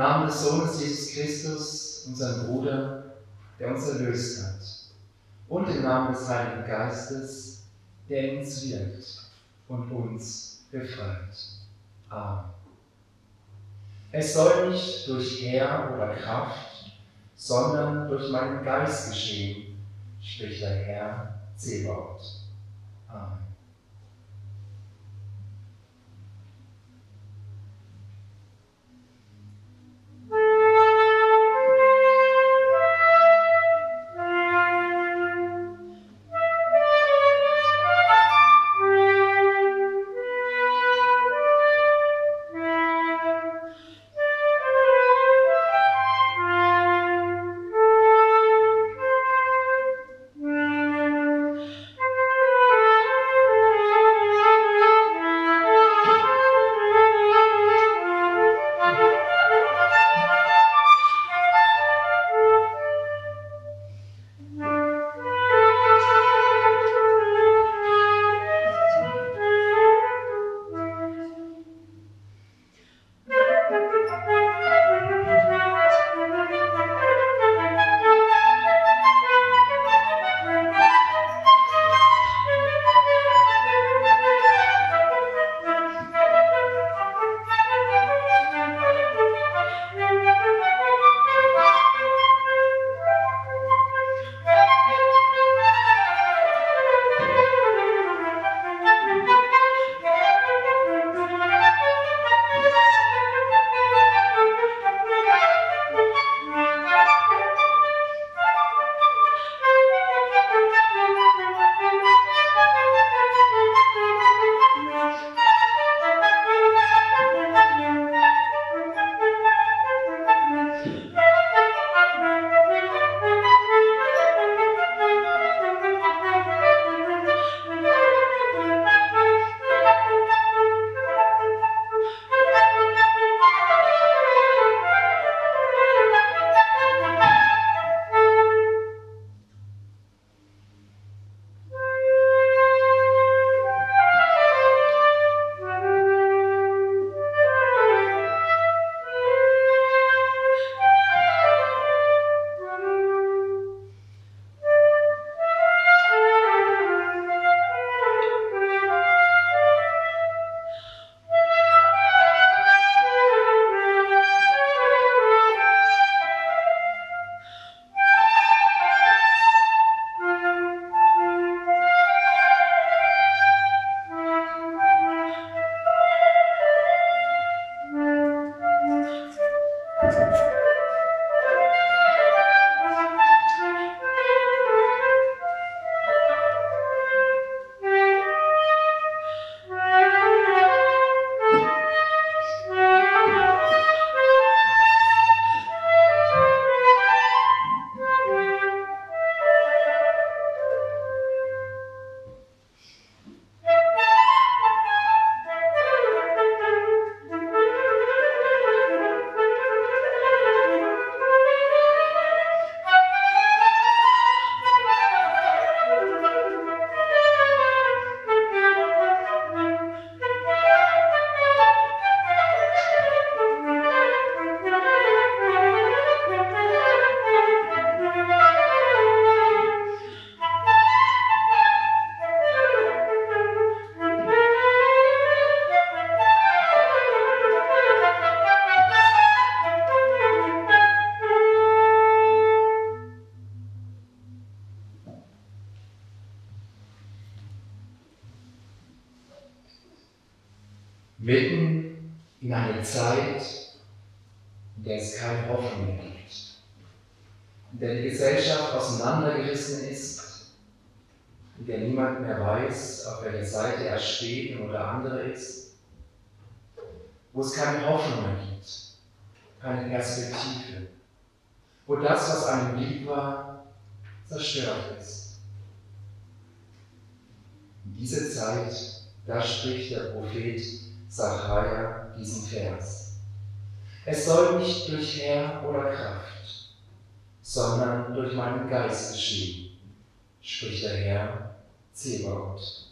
Namen des Sohnes Jesus Christus, unseren Bruder, der uns erlöst hat. Und im Namen des Heiligen Geistes, der in uns wirkt und uns befreit. Amen. Es soll nicht durch Heer oder Kraft, sondern durch meinen Geist geschehen, spricht der Herr Zebaut. Amen. Seite er steht oder andere ist, wo es keine Hoffnung mehr gibt, keine Perspektive, wo das, was einem lieb war, zerstört ist. In diese Zeit, da spricht der Prophet Sacharja diesen Vers. Es soll nicht durch Herr oder Kraft, sondern durch meinen Geist geschehen, spricht der Herr Zebaoth.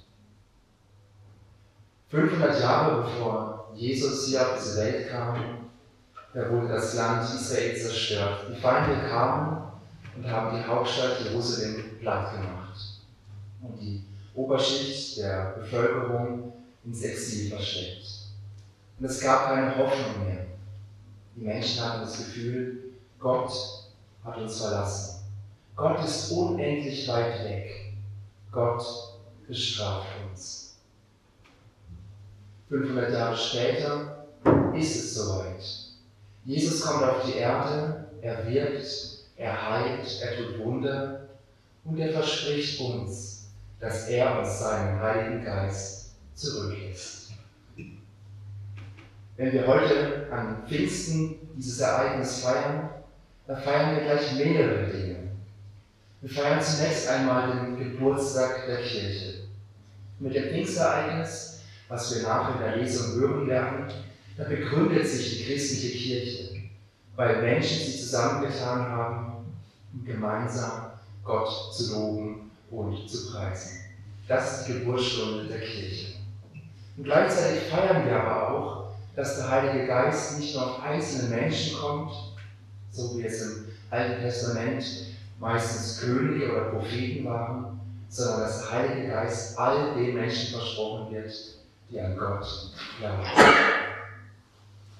500 Jahre bevor Jesus hier auf diese Welt kam, da wurde das Land Israel zerstört. Die Feinde kamen und haben die Hauptstadt Jerusalem platt gemacht und die Oberschicht der Bevölkerung ins Exil versteckt. Und es gab keine Hoffnung mehr. Die Menschen hatten das Gefühl, Gott hat uns verlassen. Gott ist unendlich weit weg. Gott bestraft uns. 500 Jahre später ist es soweit. Jesus kommt auf die Erde, er wirkt, er heilt, er tut Wunder und er verspricht uns, dass er uns seinen Heiligen Geist zurücklässt. Wenn wir heute an Pfingsten dieses Ereignis feiern, dann feiern wir gleich mehrere Dinge. Wir feiern zunächst einmal den Geburtstag der Kirche. Mit dem Pfingstereignis, was wir nachher in der Lesung hören werden, da begründet sich die christliche Kirche, weil Menschen sich zusammengetan haben, um gemeinsam Gott zu loben und zu preisen. Das ist die Geburtsstunde der Kirche. Und gleichzeitig feiern wir aber auch, dass der Heilige Geist nicht nur auf einzelne Menschen kommt, so wie es im Alten Testament meistens Könige oder Propheten waren, sondern dass der Heilige Geist all den Menschen versprochen wird, die an Gott glauben.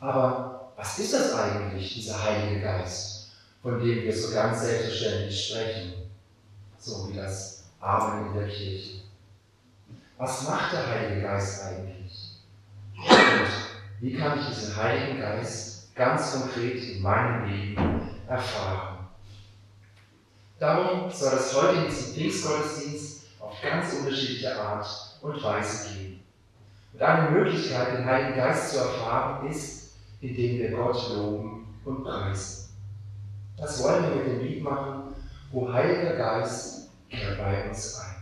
Aber was ist das eigentlich, dieser Heilige Geist, von dem wir so ganz selbstverständlich sprechen, so wie das Amen in der Kirche? Was macht der Heilige Geist eigentlich? Und wie kann ich diesen Heiligen Geist ganz konkret in meinem Leben erfahren? Darum soll es heute in diesem Pfingstgottesdienst auf ganz unterschiedliche Art und Weise gehen. Und eine Möglichkeit, den Heiligen Geist zu erfahren, ist, indem wir Gott loben und preisen. Das wollen wir mit dem Lied machen, O Heiliger Geist, bei uns ein.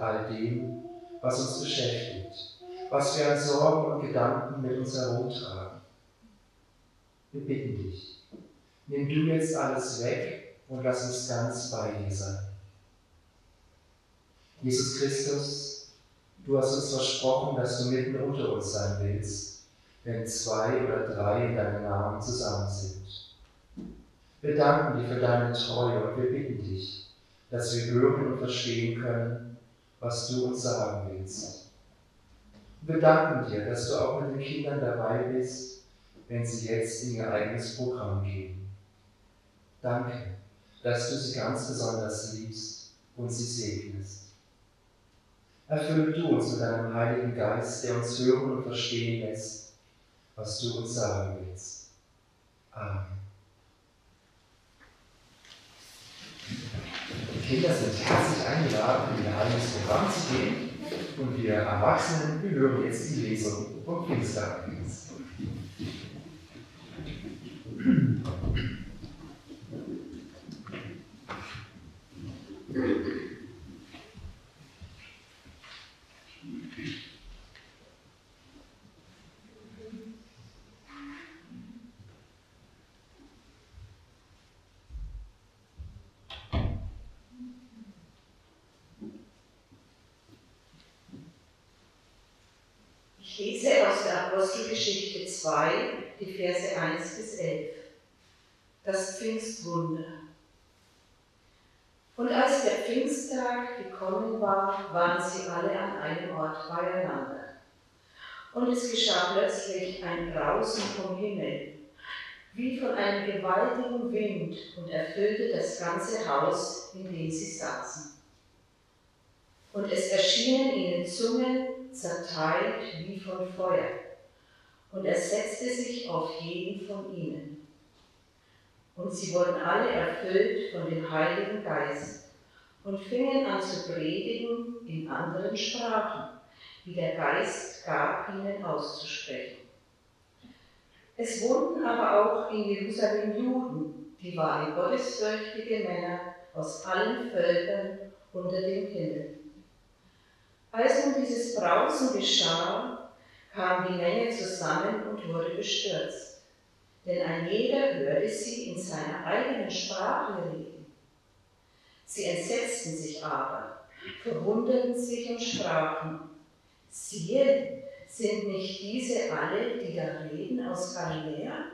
All dem, was uns beschäftigt was wir an Sorgen und Gedanken mit uns herumtragen. Wir bitten dich, nimm du jetzt alles weg und lass uns ganz bei dir sein. Jesus Christus, du hast uns versprochen, dass du mitten unter uns sein willst, wenn zwei oder drei in deinem Namen zusammen sind. Wir danken dir für deine Treue und wir bitten dich, dass wir hören und verstehen können, was du uns sagen willst. Wir danken dir, dass du auch mit den Kindern dabei bist, wenn sie jetzt in ihr eigenes Programm gehen. Danke, dass du sie ganz besonders liebst und sie segnest. Erfülle du uns mit deinem Heiligen Geist, der uns hören und verstehen lässt, was du uns sagen willst. Amen. Kinder sind herzlich eingeladen, in ihr eigenes Programm zu gehen. Und wir Erwachsenen, wir hören jetzt die Lesung vom Pfingstagdienst. lese aus der Apostelgeschichte 2, die Verse 1 bis 11. Das Pfingstwunder. Und als der Pfingsttag gekommen war, waren sie alle an einem Ort beieinander. Und es geschah plötzlich ein Brausen vom Himmel, wie von einem gewaltigen Wind, und erfüllte das ganze Haus, in dem sie saßen. Und es erschienen ihnen Zungen zerteilt wie von Feuer, und er setzte sich auf jeden von ihnen. Und sie wurden alle erfüllt von dem Heiligen Geist und fingen an zu predigen in anderen Sprachen, wie der Geist gab, ihnen auszusprechen. Es wohnten aber auch in Jerusalem Juden, die waren gottesfürchtige Männer aus allen Völkern unter dem Himmel. Als nun dieses Brausen geschah, kam die Menge zusammen und wurde bestürzt. Denn ein jeder hörte sie in seiner eigenen Sprache reden. Sie entsetzten sich aber, verwunderten sich und sprachen, siehe, sind nicht diese alle, die da reden, aus Galiläa?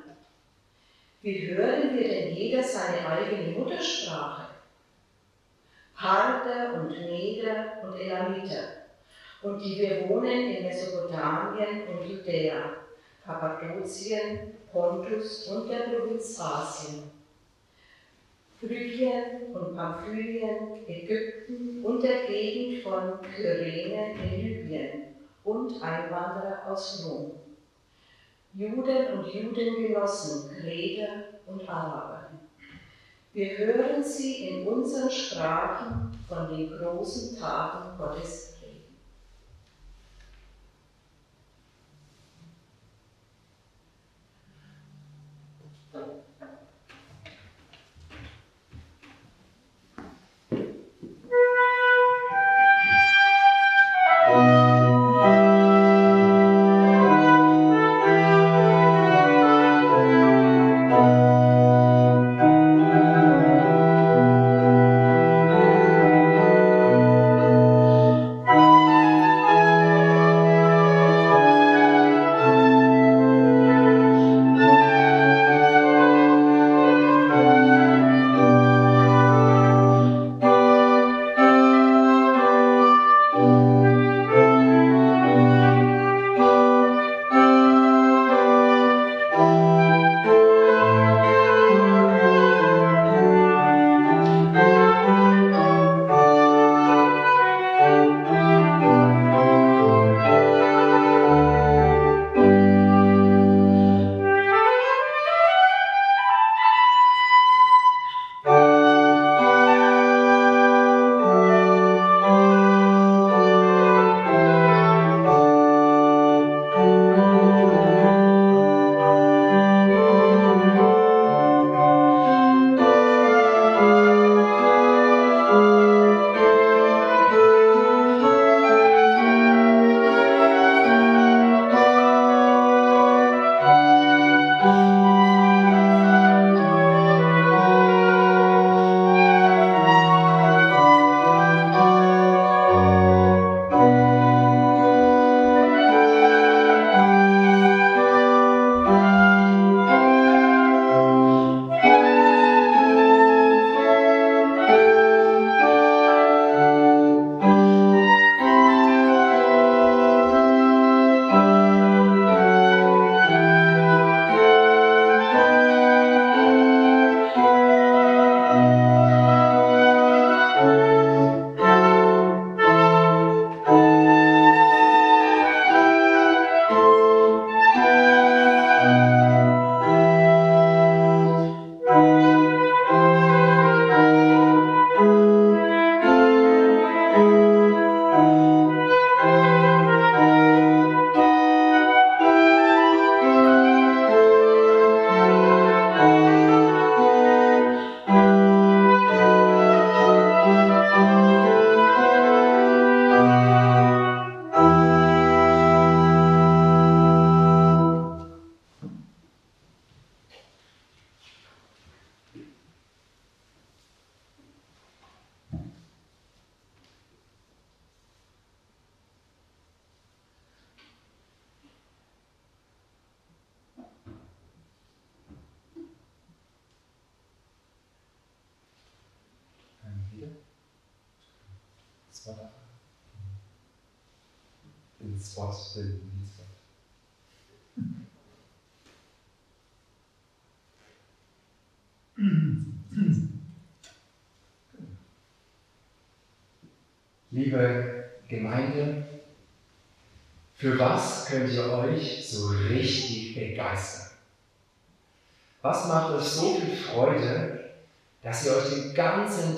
Wie hören wir denn jeder seine eigene Muttersprache? Harder und Meder und Elamiter und die wir wohnen in Mesopotamien und Judäa, Kappadokien, Pontus und der Provinz Asien, Phrygien und Pamphylien, Ägypten und der Gegend von Kyrene in Libyen und Einwanderer aus Rom. Juden und Judengenossen, Kreter und Araber. Wir hören sie in unseren Sprachen von den großen Taten Gottes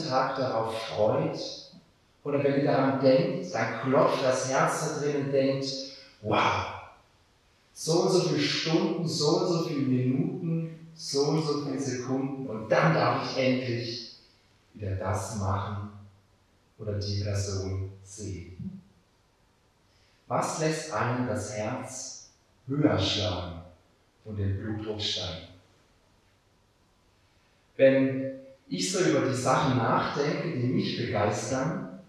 Tag darauf freut? Oder wenn ihr daran denkt, dann klopft das Herz da drin und denkt, wow, so und so viele Stunden, so und so viele Minuten, so und so viele Sekunden und dann darf ich endlich wieder das machen oder die Person sehen. Was lässt einem das Herz höher schlagen und den Blutdruck steigen? Wenn ich so über die Sachen nachdenke, die mich begeistern,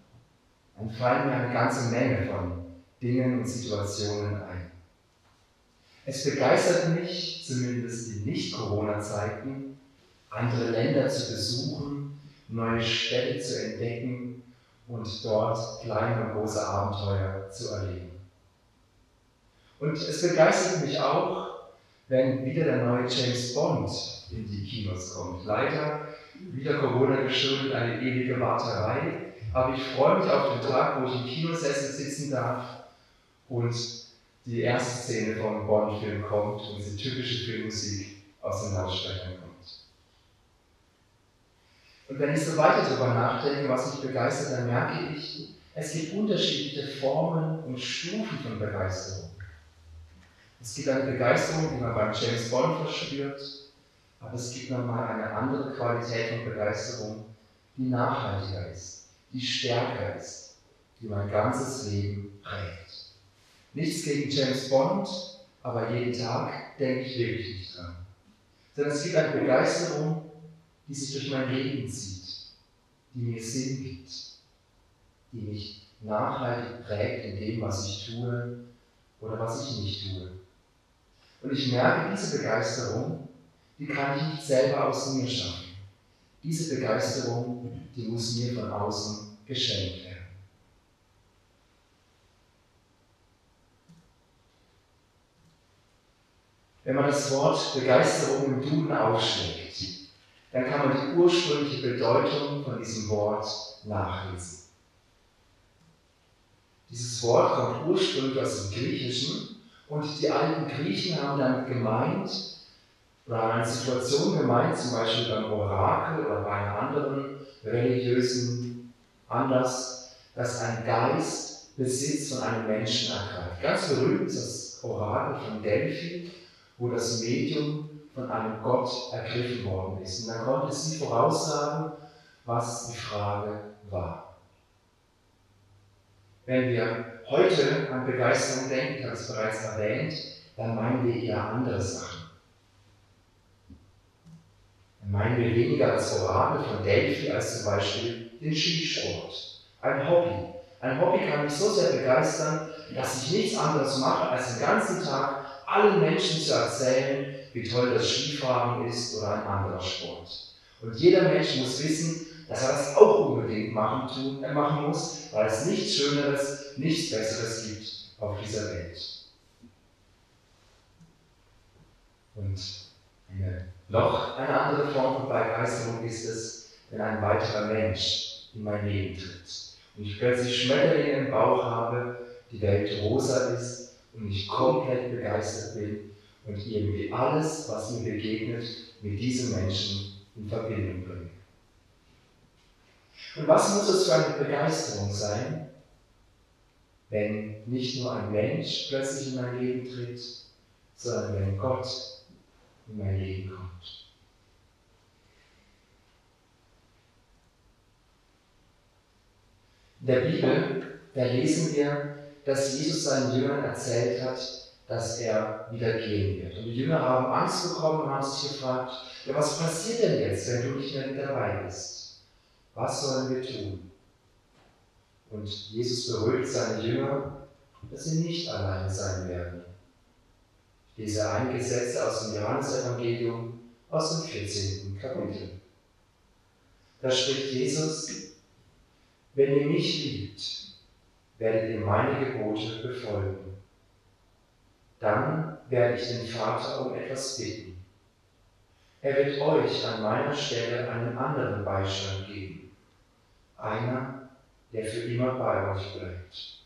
dann fallen mir eine ganze Menge von Dingen und Situationen ein. Es begeistert mich, zumindest in Nicht-Corona-Zeiten, andere Länder zu besuchen, neue Städte zu entdecken und dort kleine und große Abenteuer zu erleben. Und es begeistert mich auch, wenn wieder der neue James Bond in die Kinos kommt. Leider wieder Corona geschuldet eine ewige Warterei, aber ich freue mich auf den Tag, wo ich im Kinosessel sitzen darf und die erste Szene vom Bond-Film kommt und diese typische Filmmusik aus den Lautsprechern kommt. Und wenn ich so weiter darüber nachdenke, was mich begeistert, dann merke ich, es gibt unterschiedliche Formen und Stufen von Begeisterung. Es gibt eine Begeisterung, die man beim James Bond verspürt, aber es gibt nochmal eine andere Qualität von Begeisterung, die nachhaltiger ist, die stärker ist, die mein ganzes Leben prägt. Nichts gegen James Bond, aber jeden Tag denke ich wirklich nicht dran. Sondern es gibt eine Begeisterung, die sich durch mein Leben zieht, die mir Sinn gibt, die mich nachhaltig prägt in dem, was ich tue oder was ich nicht tue. Und ich merke, diese Begeisterung, die kann ich nicht selber aus mir schaffen. Diese Begeisterung, die muss mir von außen geschenkt werden. Wenn man das Wort Begeisterung im Duden aufschlägt, dann kann man die ursprüngliche Bedeutung von diesem Wort nachlesen. Dieses Wort kommt ursprünglich aus dem Griechischen und die alten Griechen haben damit gemeint, oder haben eine Situation gemeint, zum Beispiel beim Orakel oder bei einem anderen religiösen Anlass, dass ein Geist Besitz von einem Menschen ergreift. Ganz berühmt ist das Orakel von Delphi, wo das Medium von einem Gott ergriffen worden ist. Und dann konnte sie voraussagen, was die Frage war. Wenn wir heute an Begeisterung denken, ich habe es bereits erwähnt, dann meinen wir eher andere Sachen. Meinen wir weniger das Orakel von Delphi als zum Beispiel den Skisport. Ein Hobby. Ein Hobby kann mich so sehr begeistern, dass ich nichts anderes mache, als den ganzen Tag allen Menschen zu erzählen, wie toll das Skifahren ist oder ein anderer Sport. Und jeder Mensch muss wissen, dass er das auch unbedingt machen, tun, äh, machen muss, weil es nichts Schöneres, nichts Besseres gibt auf dieser Welt. Und eine, noch eine andere Form von Begeisterung ist es, wenn ein weiterer Mensch in mein Leben tritt und ich plötzlich Schmetterlinge im Bauch habe, die Welt rosa ist und ich komplett begeistert bin und irgendwie alles, was mir begegnet, mit diesem Menschen in Verbindung bringe. Und was muss es für eine Begeisterung sein, wenn nicht nur ein Mensch plötzlich in mein Leben tritt, sondern wenn Gott in mein Leben kommt. In der Bibel, da lesen wir, dass Jesus seinen Jüngern erzählt hat, dass er wieder gehen wird. Und die Jünger haben Angst bekommen und haben sich gefragt, ja, was passiert denn jetzt, wenn du nicht mehr mit dabei bist? Was sollen wir tun? Und Jesus beruhigt seine Jünger, dass sie nicht alleine sein werden. Einige Sätze aus dem Johannesevangelium aus dem 14. Kapitel. Da spricht Jesus, wenn ihr mich liebt, werdet ihr meine Gebote befolgen. Dann werde ich den Vater um etwas bitten. Er wird euch an meiner Stelle einen anderen Beistand geben. Einer, der für immer bei euch bleibt.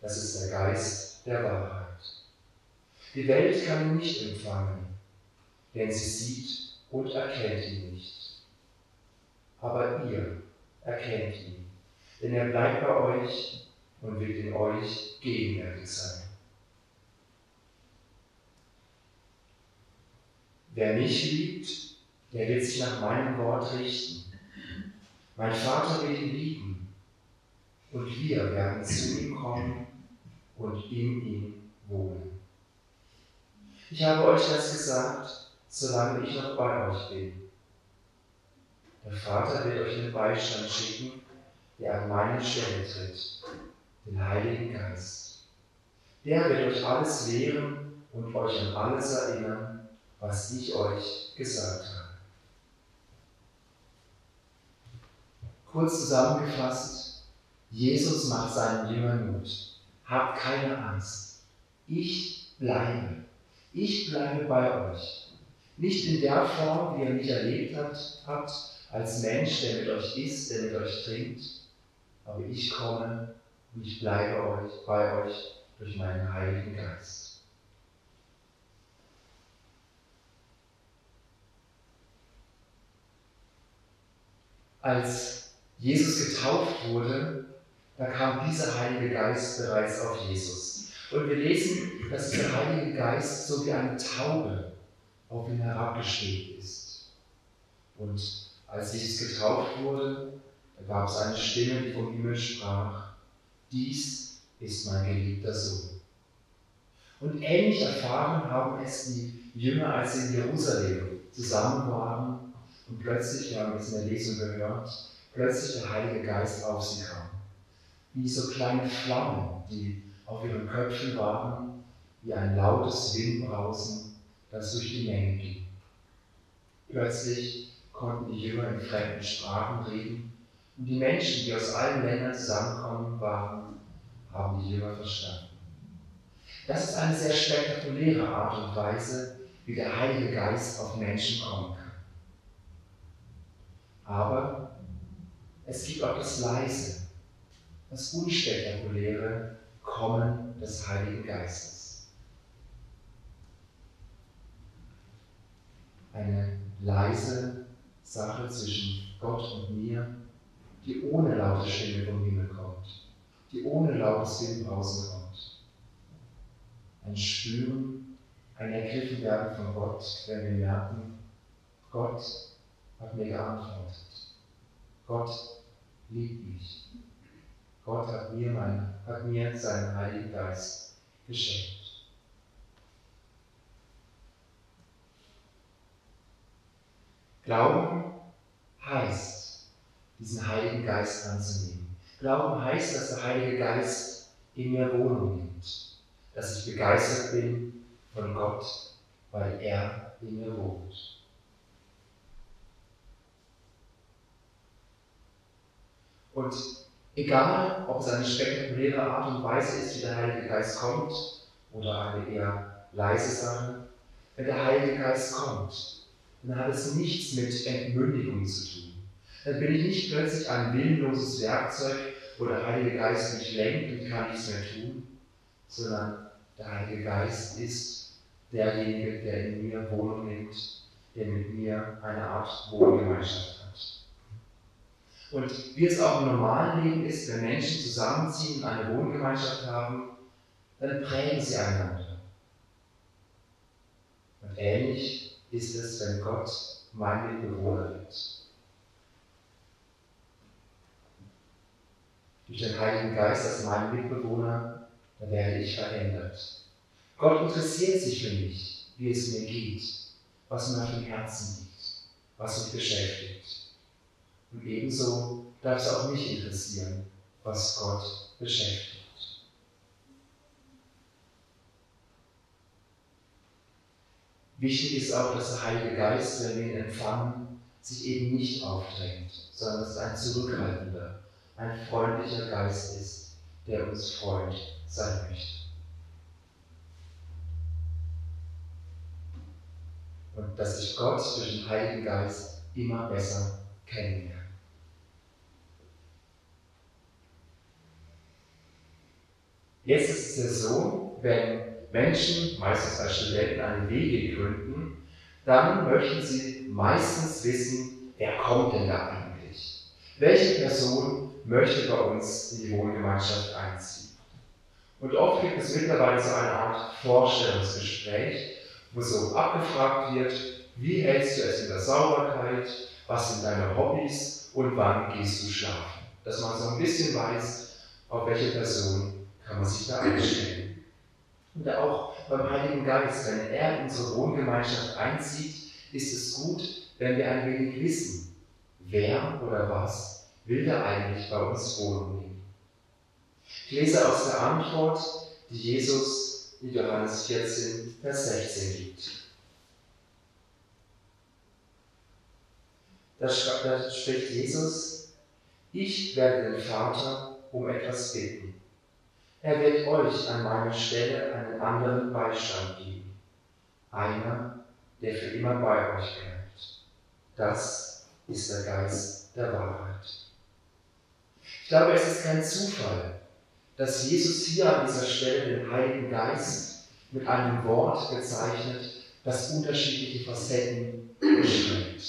Das ist der Geist der Wahrheit. Die Welt kann ihn nicht empfangen, denn sie sieht und erkennt ihn nicht. Aber ihr erkennt ihn, denn er bleibt bei euch und wird in euch gegenwärtig sein. Wer mich liebt, der wird sich nach meinem Wort richten. Mein Vater wird ihn lieben und wir werden zu ihm kommen und in ihm wohnen. Ich habe euch das gesagt, solange ich noch bei euch bin. Der Vater wird euch den Beistand schicken, der an meine Stelle tritt, den Heiligen Geist. Der wird euch alles lehren und euch an alles erinnern, was ich euch gesagt habe. Kurz zusammengefasst, Jesus macht seinen Jüngern Mut. Habt keine Angst. Ich bleibe. Ich bleibe bei euch. Nicht in der Form, wie ihr mich erlebt habt, als Mensch, der mit euch isst, der mit euch trinkt, aber ich komme und ich bleibe euch, bei euch durch meinen Heiligen Geist. Als Jesus getauft wurde, da kam dieser Heilige Geist bereits auf Jesus. Und wir lesen, dass der Heilige Geist so wie eine Taube auf ihn herabgestiegen ist. Und als Jesus getauft wurde, gab es eine Stimme, die vom Himmel sprach, dies ist mein geliebter Sohn. Und ähnlich erfahren haben es die Jünger, als sie in Jerusalem zusammen waren und plötzlich, wir haben es in der Lesung gehört, plötzlich der Heilige Geist auf sie kam. Wie so kleine Flammen, die auf ihren Köpfen waren, wie ein lautes Windbrausen, das durch die Menge ging. Plötzlich konnten die Jünger in fremden Sprachen reden und die Menschen, die aus allen Ländern zusammengekommen waren, haben die Jünger verstanden. Das ist eine sehr spektakuläre Art und Weise, wie der Heilige Geist auf Menschen kommen kann. Aber es gibt auch das Leise, das Unspektakuläre Kommen des Heiligen Geistes. Eine leise Sache zwischen Gott und mir, die ohne laute Stimme vom Himmel kommt, die ohne lautes Windbrausen kommt. Ein Spüren, ein Ergriffenwerden von Gott, wenn wir merken, Gott hat mir geantwortet. Gott liebt mich. Gott hat mir, mein, hat mir seinen Heiligen Geist geschenkt. Glauben heißt, diesen Heiligen Geist anzunehmen. Glauben heißt, dass der Heilige Geist in mir Wohnung nimmt, dass ich begeistert bin von Gott, weil er in mir wohnt. Und Egal, ob es eine spektakuläre Art und Weise ist, wie der Heilige Geist kommt, oder eine eher leise Sache, wenn der Heilige Geist kommt, dann hat es nichts mit Entmündigung zu tun. Dann bin ich nicht plötzlich ein willenloses Werkzeug, wo der Heilige Geist mich lenkt und kann nichts mehr tun, sondern der Heilige Geist ist derjenige, der in mir Wohnung nimmt, der mit mir eine Art Wohngemeinschaft hat. Und wie es auch im normalen Leben ist, wenn Menschen zusammenziehen und eine Wohngemeinschaft haben, dann prägen sie einander. Und ähnlich ist es, wenn Gott mein Mitbewohner wird. Durch den Heiligen Geist als mein Mitbewohner, da werde ich verändert. Gott interessiert sich für mich, wie es mir geht, was mir auf dem Herzen liegt, was mich beschäftigt. Und ebenso darf es auch mich interessieren, was Gott beschäftigt. Wichtig ist auch, dass der Heilige Geist, wenn wir ihn empfangen, sich eben nicht aufdrängt, sondern es ist ein zurückhaltender, ein freundlicher Geist ist, der uns Freund sein möchte. Und dass ich Gott durch den Heiligen Geist immer besser kennenlerne. Jetzt ist es ja so, wenn Menschen, meistens als Studenten, eine Wege gründen, dann möchten sie meistens wissen, wer kommt denn da eigentlich? Welche Person möchte bei uns in die Wohngemeinschaft einziehen? Und oft gibt es mittlerweile so eine Art Vorstellungsgespräch, wo so abgefragt wird, wie hältst du es in der Sauberkeit, was sind deine Hobbys und wann gehst du schlafen? Dass man so ein bisschen weiß, auf welche Person kann man sich da einstellen. Und auch beim Heiligen Geist, wenn er in unsere Wohngemeinschaft einzieht, ist es gut, wenn wir ein wenig wissen, wer oder was will da eigentlich bei uns wohnen. Ich lese aus der Antwort, die Jesus in Johannes 14, Vers 16 gibt. Da, da spricht Jesus, ich werde den Vater um etwas bitten. Er wird euch an meiner Stelle einen anderen Beistand geben. Einer, der für immer bei euch bleibt. Das ist der Geist der Wahrheit. Ich glaube, es ist kein Zufall, dass Jesus hier an dieser Stelle den Heiligen Geist mit einem Wort bezeichnet, das unterschiedliche Facetten beschreibt.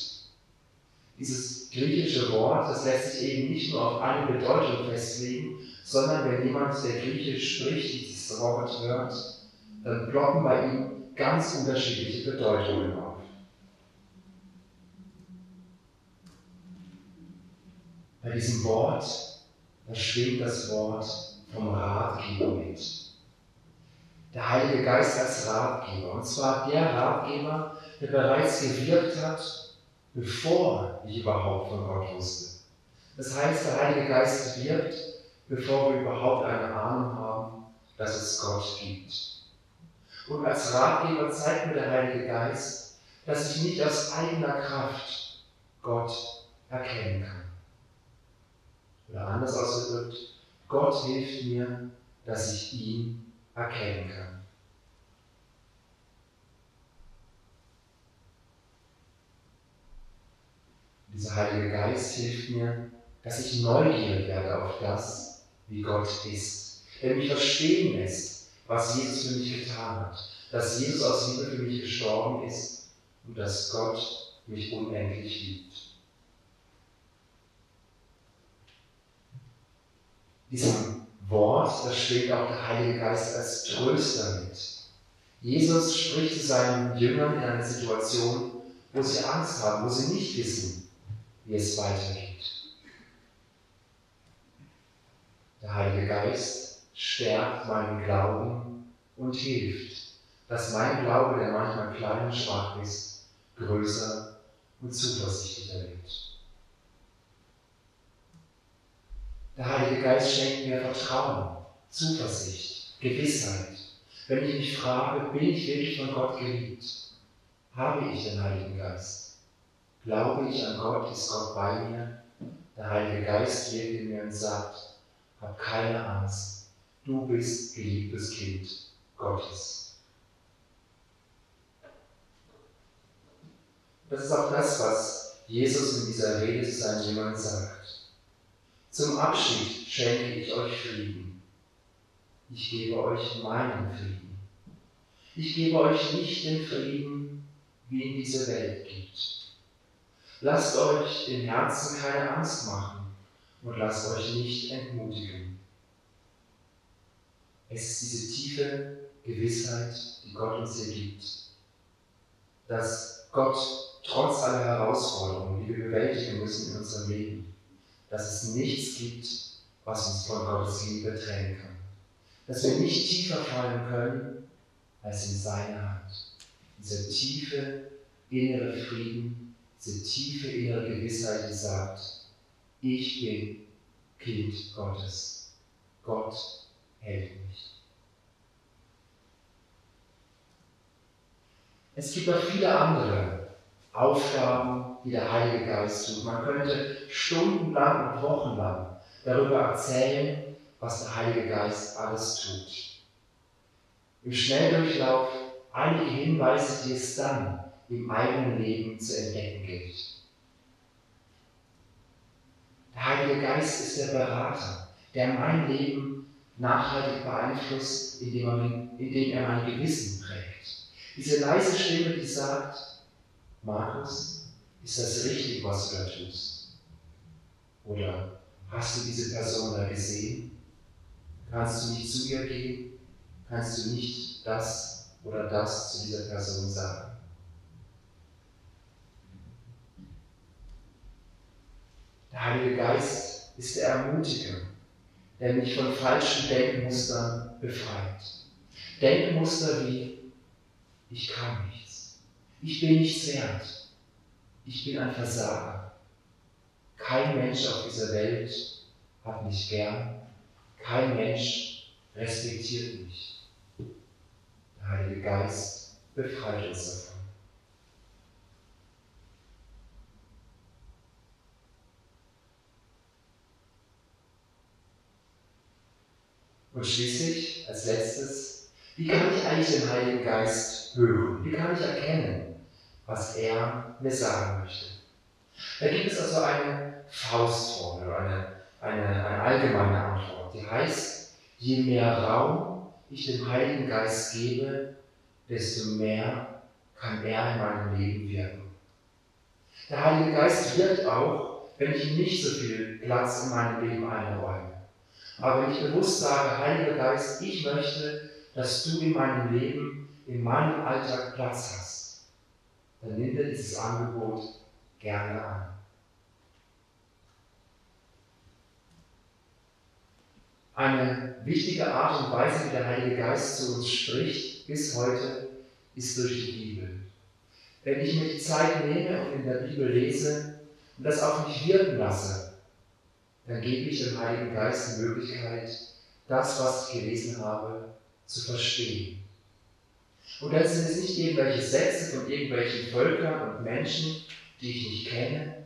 Dieses griechische Wort, das lässt sich eben nicht nur auf eine Bedeutung festlegen, sondern wenn jemand, der Griechisch spricht, dieses Wort hört, dann ploppen bei ihm ganz unterschiedliche Bedeutungen auf. Bei diesem Wort, da schwingt das Wort vom Ratgeber mit. Der Heilige Geist als Ratgeber. Und zwar der Ratgeber, der bereits gewirkt hat, bevor ich überhaupt von Gott wusste. Das heißt, der Heilige Geist wirkt, bevor wir überhaupt eine Ahnung haben, dass es Gott gibt. Und als Ratgeber zeigt mir der Heilige Geist, dass ich nicht aus eigener Kraft Gott erkennen kann. Oder anders ausgedrückt, Gott hilft mir, dass ich ihn erkennen kann. Dieser Heilige Geist hilft mir, dass ich neugierig werde auf das, wie Gott ist. Der mich verstehen lässt, was Jesus für mich getan hat. Dass Jesus aus Liebe für mich gestorben ist und dass Gott mich unendlich liebt. Diesem Wort, das schlägt auch der Heilige Geist als Tröster mit. Jesus spricht zu seinen Jüngern in einer Situation, wo sie Angst haben, wo sie nicht wissen, wie es weitergeht. Der Heilige Geist stärkt meinen Glauben und hilft, dass mein Glaube, der manchmal klein und schwach ist, größer und zuversichtlicher wird. Der Heilige Geist schenkt mir Vertrauen, Zuversicht, Gewissheit. Wenn ich mich frage, bin ich wirklich von Gott geliebt? Habe ich den Heiligen Geist? Glaube ich an Gott? Ist Gott bei mir? Der Heilige Geist wirkt in mir und sagt, hab keine Angst, Du bist geliebtes Kind Gottes. Das ist auch das, was Jesus in dieser Rede zu seinen Jüngern sagt. Zum Abschied schenke ich euch Frieden. Ich gebe euch meinen Frieden. Ich gebe euch nicht den Frieden, wie ihn diese Welt gibt. Lasst euch im Herzen keine Angst machen und lasst euch nicht entmutigen. Es ist diese tiefe Gewissheit, die Gott uns hier gibt, dass Gott trotz aller Herausforderungen, die wir bewältigen müssen in unserem Leben, dass es nichts gibt, was uns von Gottes Liebe trennen kann. Dass wir nicht tiefer fallen können als in seine Hand. Dieser tiefe innere Frieden, diese tiefe innere Gewissheit, die sagt, ich bin Kind Gottes. Gott hält mich. Es gibt auch viele andere Aufgaben, die der Heilige Geist tut. Man könnte stundenlang und wochenlang darüber erzählen, was der Heilige Geist alles tut. Im Schnelldurchlauf einige Hinweise, die es dann im eigenen Leben zu entdecken gilt. Der Heilige Geist ist der Berater, der mein Leben nachhaltig beeinflusst, indem er, indem er mein Gewissen prägt. Diese leise Stimme, die sagt, Markus, ist das richtig, was du da tust? Oder hast du diese Person da gesehen? Kannst du nicht zu ihr gehen? Kannst du nicht das oder das zu dieser Person sagen? Der Heilige Geist ist der Ermutiger, der mich von falschen Denkmustern befreit. Denkmuster wie, ich kann nichts, ich bin nichts wert, ich bin ein Versager. Kein Mensch auf dieser Welt hat mich gern, kein Mensch respektiert mich. Der Heilige Geist befreit uns davon. Und schließlich, als letztes, wie kann ich eigentlich den Heiligen Geist hören? Wie kann ich erkennen, was er mir sagen möchte? Da gibt es also eine Faustformel, eine, eine, eine allgemeine Antwort, die heißt, je mehr Raum ich dem Heiligen Geist gebe, desto mehr kann er in meinem Leben wirken. Der Heilige Geist wirkt auch, wenn ich ihm nicht so viel Platz in meinem Leben einräume. Aber wenn ich bewusst sage, Heiliger Geist, ich möchte, dass du in meinem Leben, in meinem Alltag Platz hast, dann nimmt er dieses Angebot gerne an. Eine wichtige Art und Weise, wie der Heilige Geist zu uns spricht, bis heute, ist durch die Bibel. Wenn ich mir die Zeit nehme und in der Bibel lese und das auf mich wirken lasse, dann gebe ich dem Heiligen Geist die Möglichkeit, das, was ich gelesen habe, zu verstehen. Und dann sind es nicht irgendwelche Sätze von irgendwelchen Völkern und Menschen, die ich nicht kenne,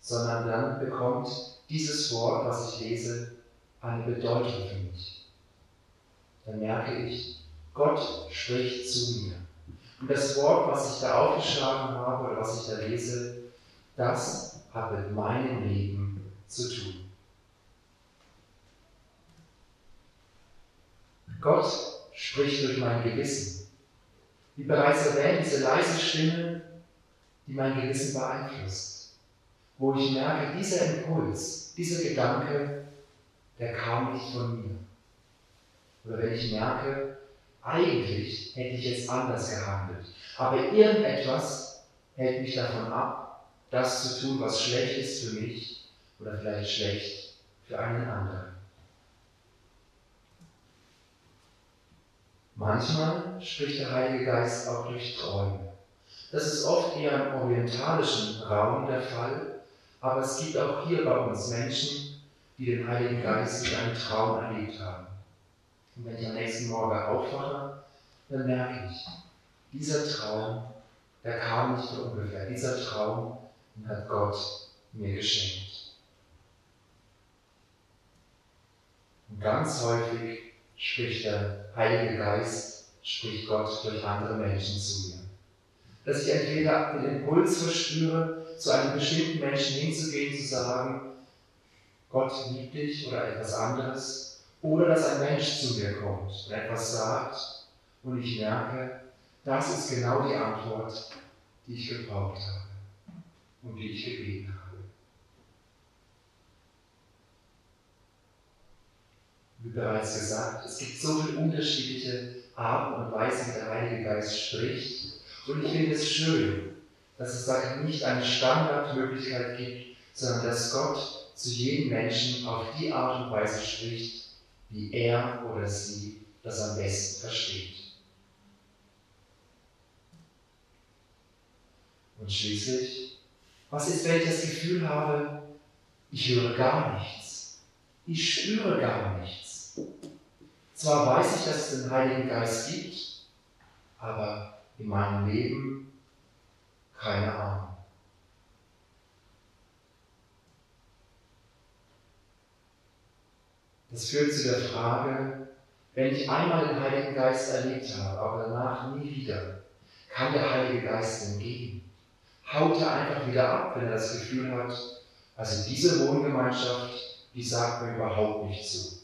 sondern dann bekommt dieses Wort, was ich lese, eine Bedeutung für mich. Dann merke ich, Gott spricht zu mir. Und das Wort, was ich da aufgeschlagen habe oder was ich da lese, das hat mit meinem Leben zu tun. Gott spricht durch mein Gewissen. Wie bereits erwähnt, diese leise Stimme, die mein Gewissen beeinflusst. Wo ich merke, dieser Impuls, dieser Gedanke, der kam nicht von mir. Oder wenn ich merke, eigentlich hätte ich jetzt anders gehandelt. Aber irgendetwas hält mich davon ab, das zu tun, was schlecht ist für mich oder vielleicht schlecht für einen anderen. Manchmal spricht der Heilige Geist auch durch Träume. Das ist oft eher im orientalischen Raum der Fall, aber es gibt auch hier bei uns Menschen, die den Heiligen Geist in einem Traum erlebt haben. Und wenn ich am nächsten Morgen aufwache, dann merke ich, dieser Traum, der kam nicht von ungefähr. Dieser Traum hat Gott mir geschenkt. Und ganz häufig spricht der Heilige Geist, spricht Gott durch andere Menschen zu mir. Dass ich entweder den Impuls verspüre, zu einem bestimmten Menschen hinzugehen, zu sagen, Gott liebt dich oder etwas anderes, oder dass ein Mensch zu mir kommt und etwas sagt und ich merke, das ist genau die Antwort, die ich gebraucht habe und die ich gebeten habe. Wie bereits gesagt, es gibt so viele unterschiedliche Arten und Weisen, wie der Heilige Geist spricht. Und ich finde es schön, dass es da nicht eine Standardmöglichkeit gibt, sondern dass Gott zu jedem Menschen auf die Art und Weise spricht, wie er oder sie das am besten versteht. Und schließlich, was ist, wenn ich das Gefühl habe, ich höre gar nichts, ich spüre gar nichts? Zwar weiß ich, dass es den Heiligen Geist gibt, aber in meinem Leben keine Ahnung. Das führt zu der Frage, wenn ich einmal den Heiligen Geist erlebt habe, aber danach nie wieder, kann der Heilige Geist denn gehen? Haut er einfach wieder ab, wenn er das Gefühl hat, also diese Wohngemeinschaft, die sagt mir überhaupt nicht zu.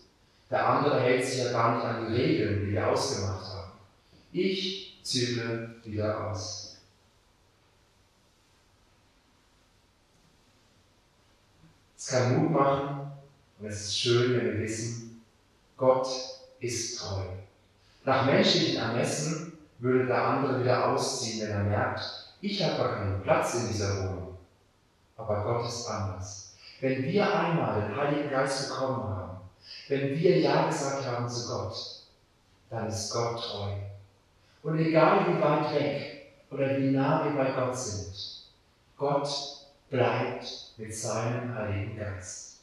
Der andere hält sich ja gar nicht an die Regeln, die wir ausgemacht haben. Ich zügle wieder aus. Es kann Mut machen und es ist schön, wenn wir wissen, Gott ist treu. Nach menschlichen Ermessen würde der andere wieder ausziehen, wenn er merkt, ich habe gar keinen Platz in dieser Wohnung. Aber Gott ist anders. Wenn wir einmal den Heiligen Geist bekommen haben, wenn wir Ja gesagt haben zu Gott, dann ist Gott treu. Und egal wie weit weg oder wie nah wir bei Gott sind, Gott bleibt mit seinem Heiligen Geist.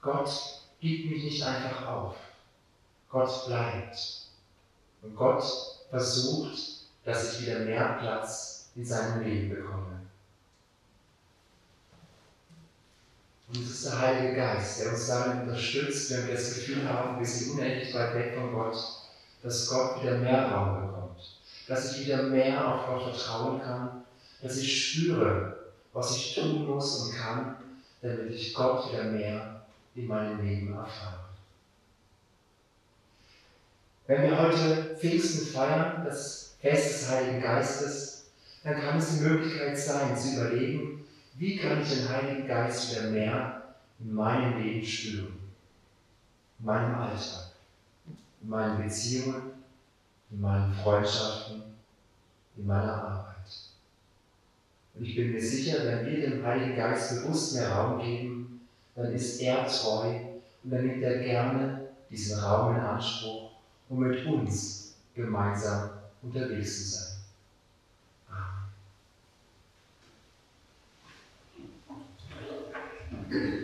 Gott gibt mich nicht einfach auf. Gott bleibt. Und Gott versucht, dass ich wieder mehr Platz in seinem Leben bekomme. Und es ist der Heilige Geist, der uns darin unterstützt, wenn wir das Gefühl haben, wir sind unendlich weit weg von Gott, dass Gott wieder mehr Raum bekommt, dass ich wieder mehr auf Gott vertrauen kann, dass ich spüre, was ich tun muss und kann, damit ich Gott wieder mehr in meinem Leben erfahre. Wenn wir heute Pfingsten feiern, das Fest des Heiligen Geistes, dann kann es die Möglichkeit sein, zu überlegen, wie kann ich den Heiligen Geist wieder mehr in meinem Leben spüren, in meinem Alltag, in meinen Beziehungen, in meinen Freundschaften, in meiner Arbeit. Und ich bin mir sicher, wenn wir dem Heiligen Geist bewusst mehr Raum geben, dann ist er treu und dann nimmt er gerne diesen Raum in Anspruch um mit uns gemeinsam unterwegs zu sein. Yeah.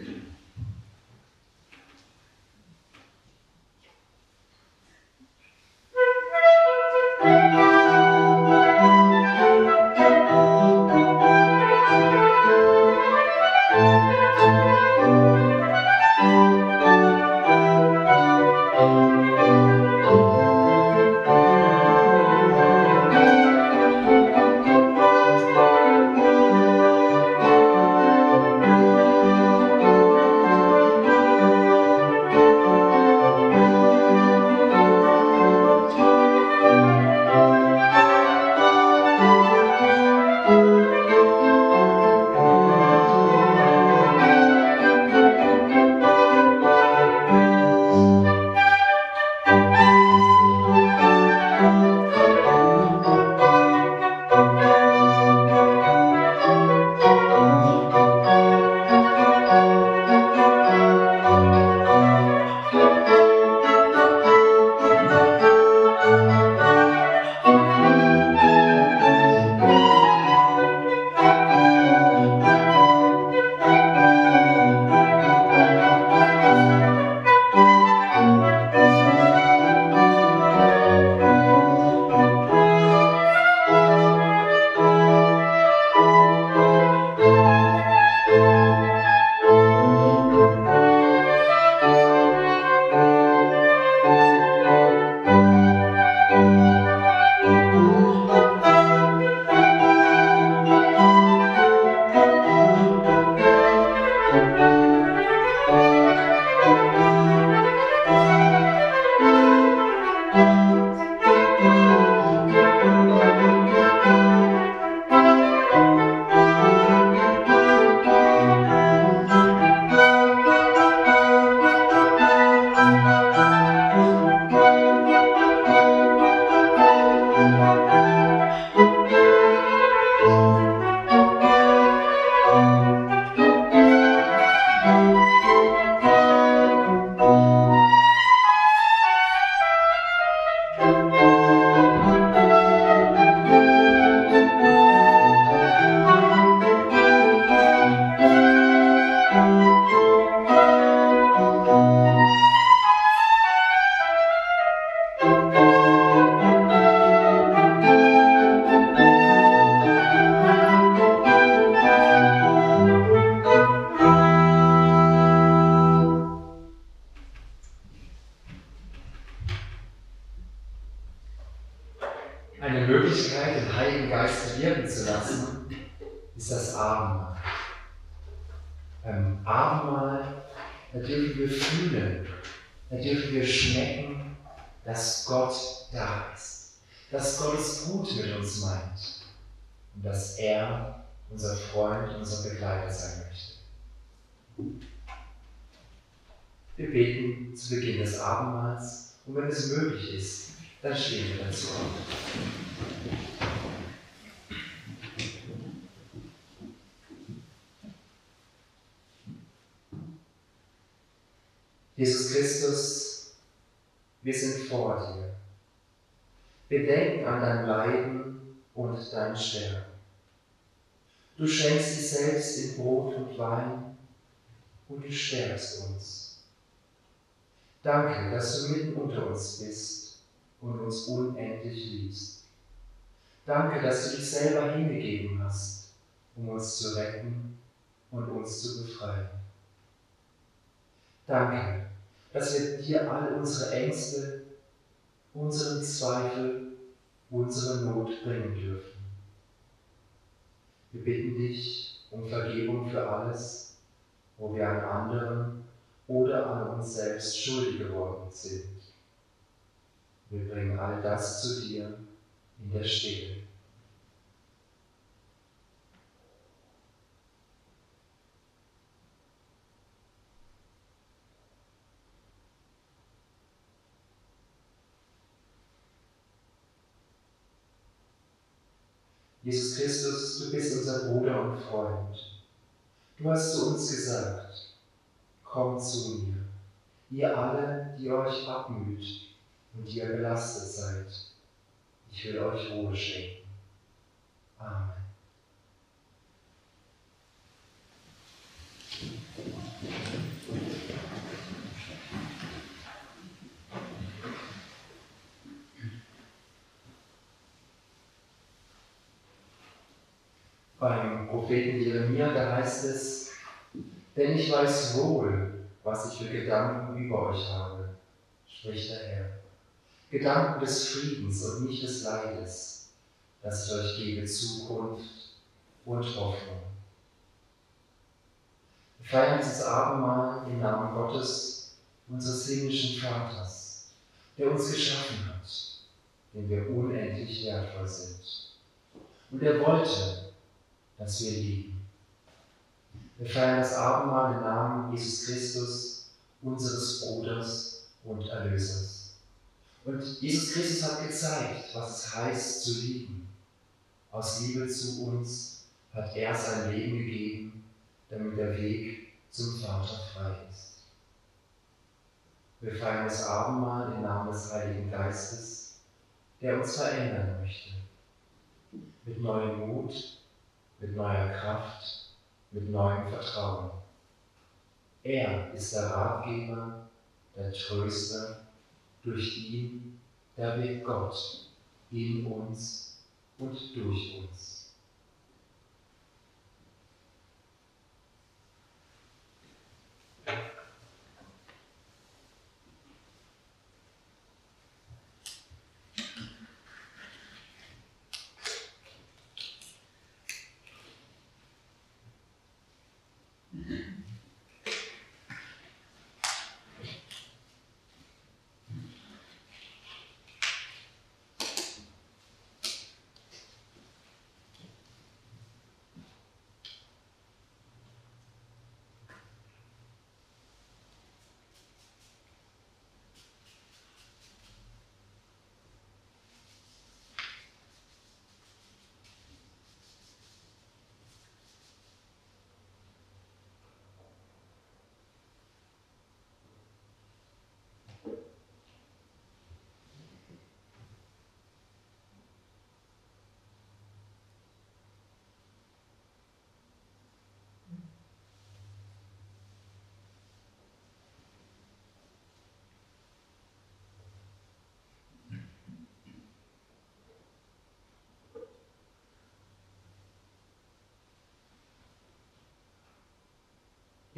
Uns bist und uns unendlich liebst. Danke, dass du dich selber hingegeben hast, um uns zu retten und uns zu befreien. Danke, dass wir dir all unsere Ängste, unseren Zweifel, unsere Not bringen dürfen. Wir bitten dich um Vergebung für alles, wo wir an anderen oder an uns selbst schuldig geworden sind. Wir bringen all das zu dir in der Stille. Jesus Christus, du bist unser Bruder und Freund. Du hast zu uns gesagt, kommt zu mir, ihr alle, die euch abmüht und ihr belastet seid. Ich will euch Ruhe schenken. Amen. beim Propheten Jeremia, da heißt es, denn ich weiß wohl, was ich für Gedanken über euch habe, spricht der Herr. Gedanken des Friedens und nicht des Leides, dass ich euch gebe Zukunft und Hoffnung. Wir feiern dieses Abendmahl im Namen Gottes, unseres himmlischen Vaters, der uns geschaffen hat, dem wir unendlich wertvoll sind. Und er wollte, dass wir lieben. Wir feiern das Abendmahl im Namen Jesus Christus, unseres Bruders und Erlösers. Und Jesus Christus hat gezeigt, was es heißt zu lieben. Aus Liebe zu uns hat er sein Leben gegeben, damit der Weg zum Vater frei ist. Wir feiern das Abendmahl im Namen des Heiligen Geistes, der uns verändern möchte. Mit neuem Mut mit neuer Kraft, mit neuem Vertrauen. Er ist der Ratgeber, der Tröster, durch ihn Weg Gott in uns und durch uns.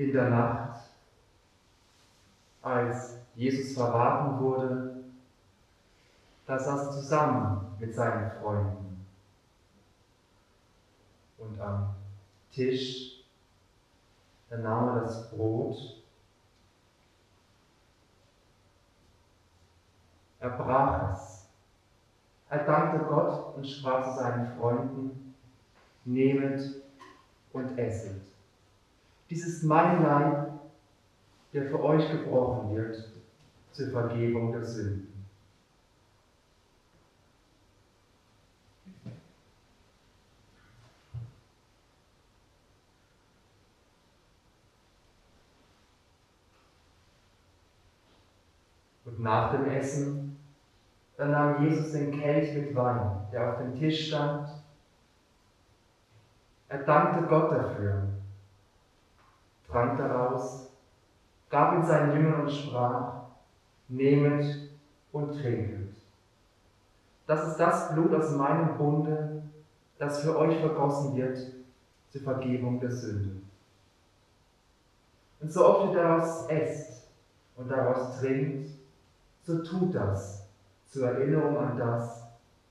In der Nacht, als Jesus verraten wurde, da saßen zusammen mit seinen Freunden. Und am Tisch, da nahm er das Brot, er brach es, er dankte Gott und sprach zu seinen Freunden, nehmet und esset. Dies ist mein Leib, der für euch gebrochen wird zur Vergebung der Sünden. Und nach dem Essen, dann nahm Jesus den Kelch mit Wein, der auf dem Tisch stand. Er dankte Gott dafür, trank daraus, gab ihn seinen Jüngern und sprach, nehmet und trinket. Das ist das Blut aus meinem Bunde, das für euch vergossen wird zur Vergebung der Sünde. Und so oft ihr daraus esst und daraus trinkt, so tut das zur Erinnerung an das,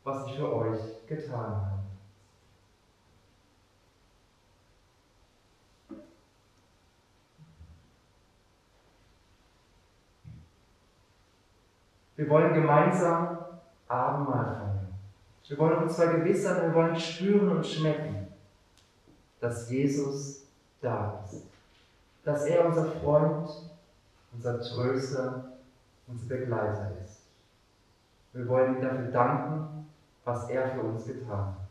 was ich für euch getan habe. Wir wollen gemeinsam Abendmahl feiern. Wir wollen uns vergewissern, wir wollen spüren und schmecken, dass Jesus da ist. Dass er unser Freund, unser Tröster, unser Begleiter ist. Wir wollen ihm dafür danken, was er für uns getan hat.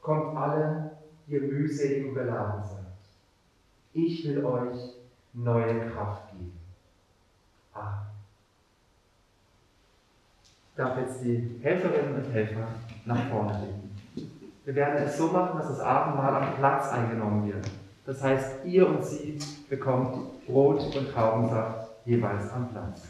Kommt alle, ihr mühselig und beladen seid. Ich will euch neue Kraft geben. Amen. Darf jetzt die Helferinnen und Helfer nach vorne bitten. Wir werden es so machen, dass das Abendmahl am Platz eingenommen wird. Das heißt, ihr und sie bekommt Brot und Traubensaft jeweils am Platz.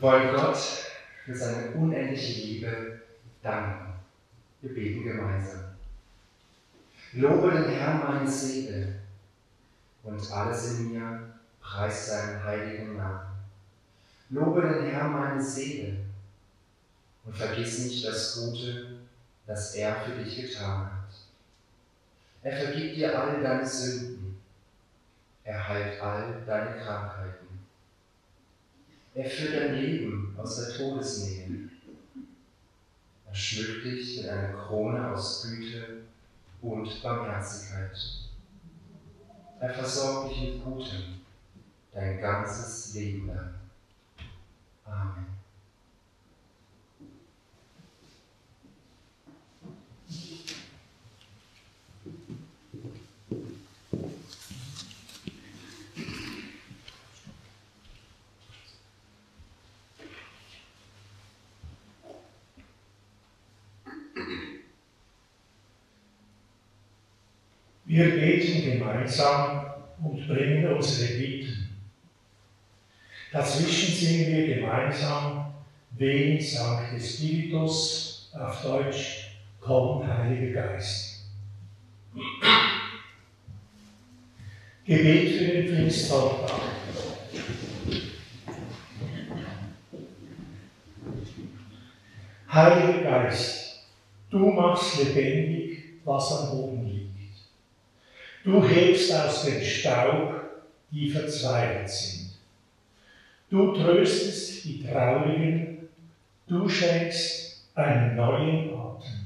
Wollen Gott für seine unendliche Liebe danken. Wir beten gemeinsam. Lobe den Herrn meine Seele und alles in mir preist seinen heiligen Namen. Lobe den Herrn meine Seele und vergiss nicht das Gute, das er für dich getan hat. Er vergibt dir all deine Sünden. Er heilt all deine Krankheiten. Er führt dein Leben aus der Todesnähe. Er schmückt dich mit einer Krone aus Güte und Barmherzigkeit. Er versorgt dich mit Gutem dein ganzes Leben lang. Amen. Wir beten gemeinsam und bringen unsere Bitten. Dazwischen singen wir gemeinsam Ven Sancte Spiritus, auf Deutsch, komm, Heiliger Geist. Gebet für den Pfingstsonntag. Heiliger Geist, du machst lebendig, was am Boden liegt. Du hebst aus dem Staub, die verzweifelt sind. Du tröstest die Traurigen, du schenkst einen neuen Atem.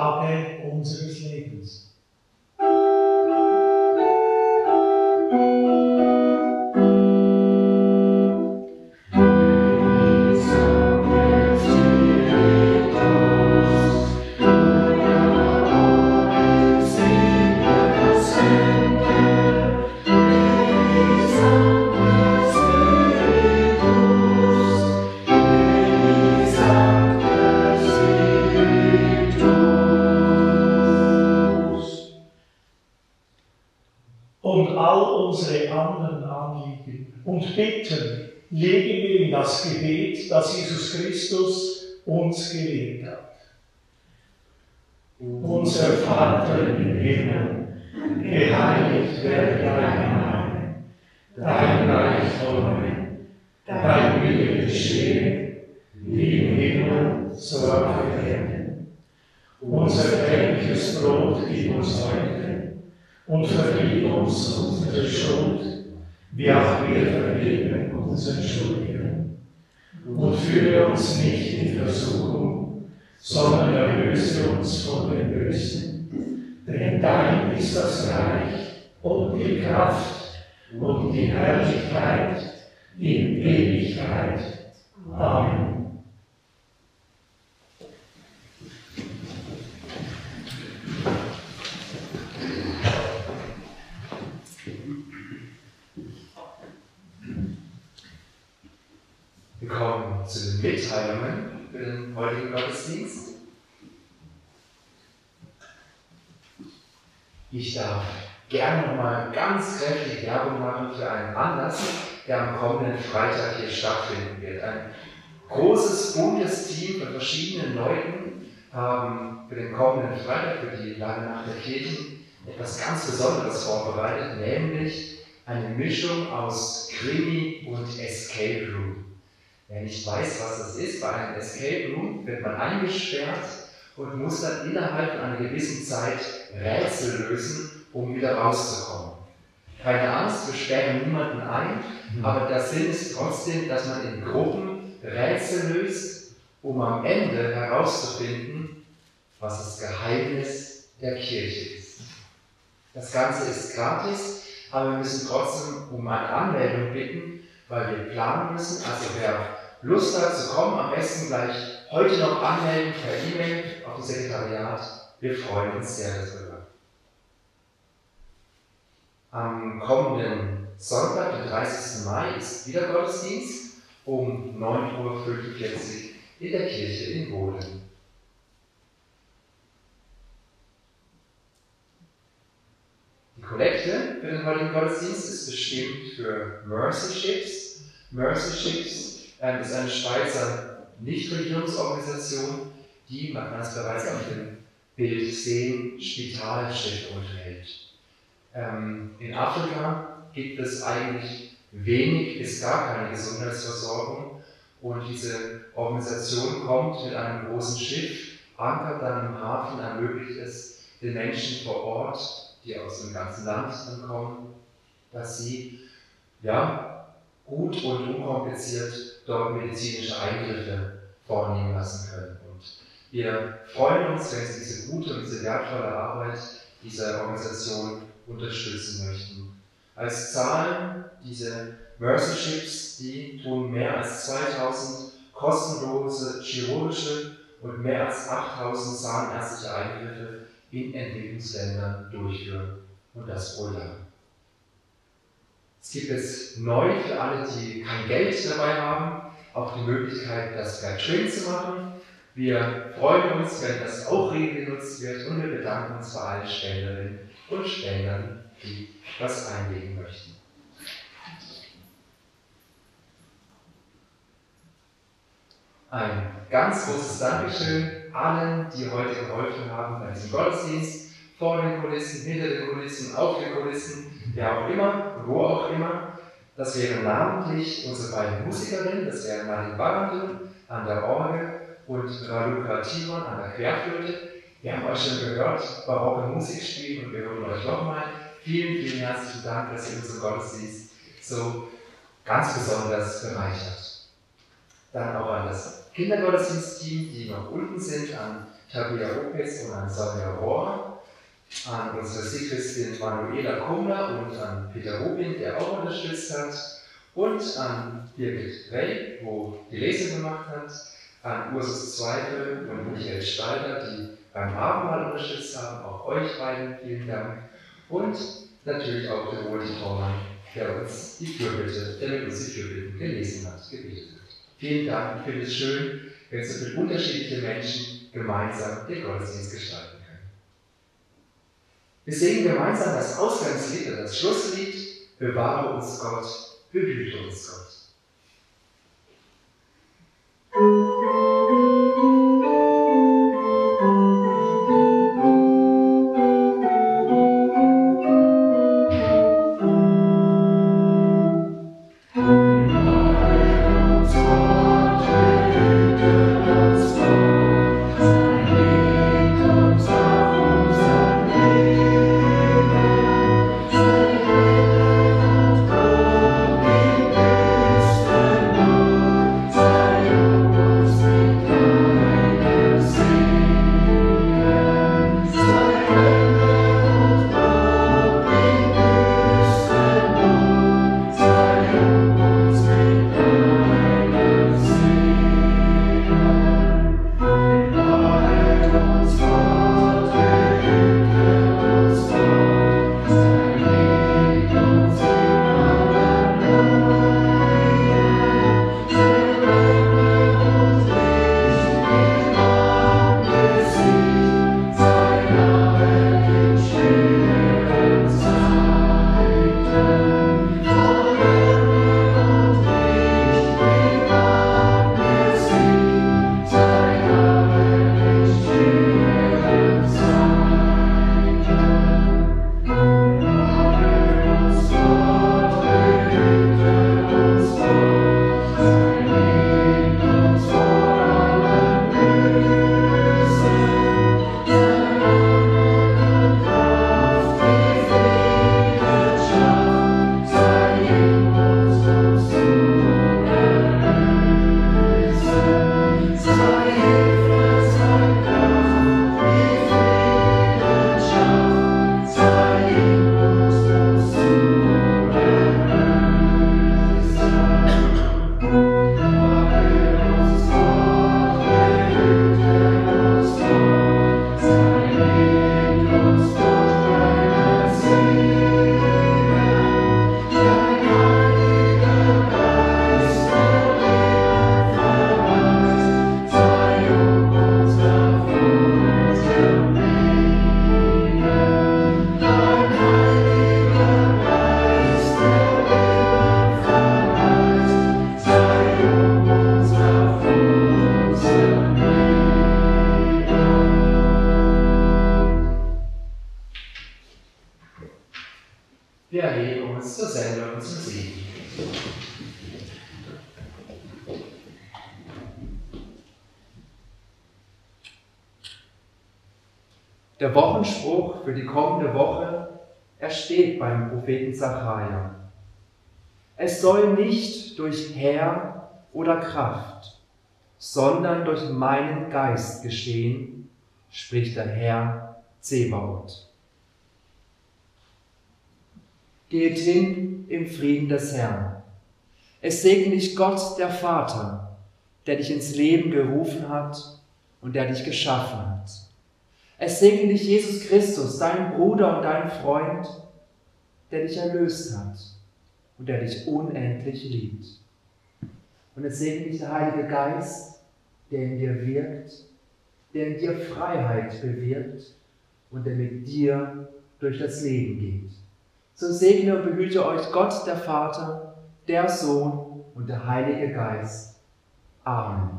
Alle Tage unseres Lebens. Herrlichkeit in Ewigkeit. Amen. Gerne nochmal ganz kräftig Werbung machen für einen Anlass, der am kommenden Freitag hier stattfinden wird. Ein großes, buntes Team von verschiedenen Leuten haben für den kommenden Freitag, für die Lange Nacht der Kirchen, etwas ganz Besonderes vorbereitet, nämlich eine Mischung aus Krimi und Escape Room. Wer nicht weiß, was das ist, bei einem Escape Room wird man eingesperrt und muss dann innerhalb einer gewissen Zeit Rätsel lösen, um wieder rauszukommen. Keine Angst, wir sperren niemanden ein, mhm. aber der Sinn ist trotzdem, dass man in Gruppen Rätsel löst, um am Ende herauszufinden, was das Geheimnis der Kirche ist. Das Ganze ist gratis, aber wir müssen trotzdem um eine Anmeldung bitten, weil wir planen müssen. Also wer Lust hat zu kommen, am besten gleich heute noch anmelden per E-Mail auf das Sekretariat. Wir freuen uns sehr darüber. Am kommenden Sonntag, den 30. Mai, ist wieder Gottesdienst um 9.45 Uhr in der Kirche in Boden. Die Kollekte für den heutigen Gottesdienst ist bestimmt für Mercy Ships. Mercy Ships ähm, ist eine Schweizer Nichtregierungsorganisation, die, man kann es bereits auf dem Bild sehen, Spitalschiff unterhält. Ähm, in Afrika gibt es eigentlich wenig bis gar keine Gesundheitsversorgung und diese Organisation kommt mit einem großen Schiff, ankert dann im Hafen, ermöglicht es den Menschen vor Ort, die aus dem ganzen Land kommen, dass sie ja, gut und unkompliziert dort medizinische Eingriffe vornehmen lassen können. Und wir freuen uns, wenn Sie diese gute und diese wertvolle Arbeit dieser Organisation unterstützen möchten. Als Zahlen, diese Mercy Ships, die tun mehr als 2000 kostenlose chirurgische und mehr als 8000 zahnärztliche Eingriffe in Entwicklungsländern durchführen. Und das pro Jahr. Es gibt jetzt neu für alle, die kein Geld dabei haben, auch die Möglichkeit, das Train zu machen. Wir freuen uns, wenn das auch rege genutzt wird und wir bedanken uns bei allen Spenderinnen und Spendern, die was einlegen möchten. Ein ganz großes Dankeschön allen, die heute geholfen haben bei diesem Gottesdienst, vor den Kulissen, hinter den Kulissen, auf den Kulissen, wer auch immer, wo auch immer. Das wären namentlich unsere beiden Musikerinnen, das wären Martin Barandl an der Orgel und Raluca Timon an der Querflöte. Wir haben euch schon gehört, barocke Musik spielen und wir hören euch nochmal. Vielen, vielen herzlichen Dank, dass ihr unseren Gottesdienst so ganz besonders bereichert. Dann auch an das Kindergottesdienstteam, die noch unten sind, an Tabia Lopez und an Sonja Rohr, an unsere Sikristin Manuela Kummer und an Peter Rubin, der auch unterstützt hat, und an Birgit Rey, wo die Lesung gemacht hat, an Ursus Zweifel und Michael Stalder, die beim Abendmahl unterstützt haben. Auch euch beiden vielen Dank. Und natürlich auch der Roland Traumann, der uns die Fürbitte, der mit uns die Fürbitten gelesen hat, gebetet hat. Vielen Dank. Ich finde es schön, wenn so viele unterschiedliche Menschen gemeinsam den Gottesdienst gestalten können. Wir singen gemeinsam das Ausgangslied und das Schlusslied. Bewahre uns Gott, behüte uns Gott. Kraft, sondern durch meinen Geist geschehen, spricht der Herr Zebaoth. Geht hin im Frieden des Herrn. Es segne dich Gott, der Vater, der dich ins Leben gerufen hat und der dich geschaffen hat. Es segne dich Jesus Christus, dein Bruder und dein Freund, der dich erlöst hat und der dich unendlich liebt. Und es segne dich der Heilige Geist, der in dir wirkt, der in dir Freiheit bewirkt und der mit dir durch das Leben geht. So segne und behüte euch Gott, der Vater, der Sohn und der Heilige Geist. Amen.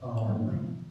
Amen.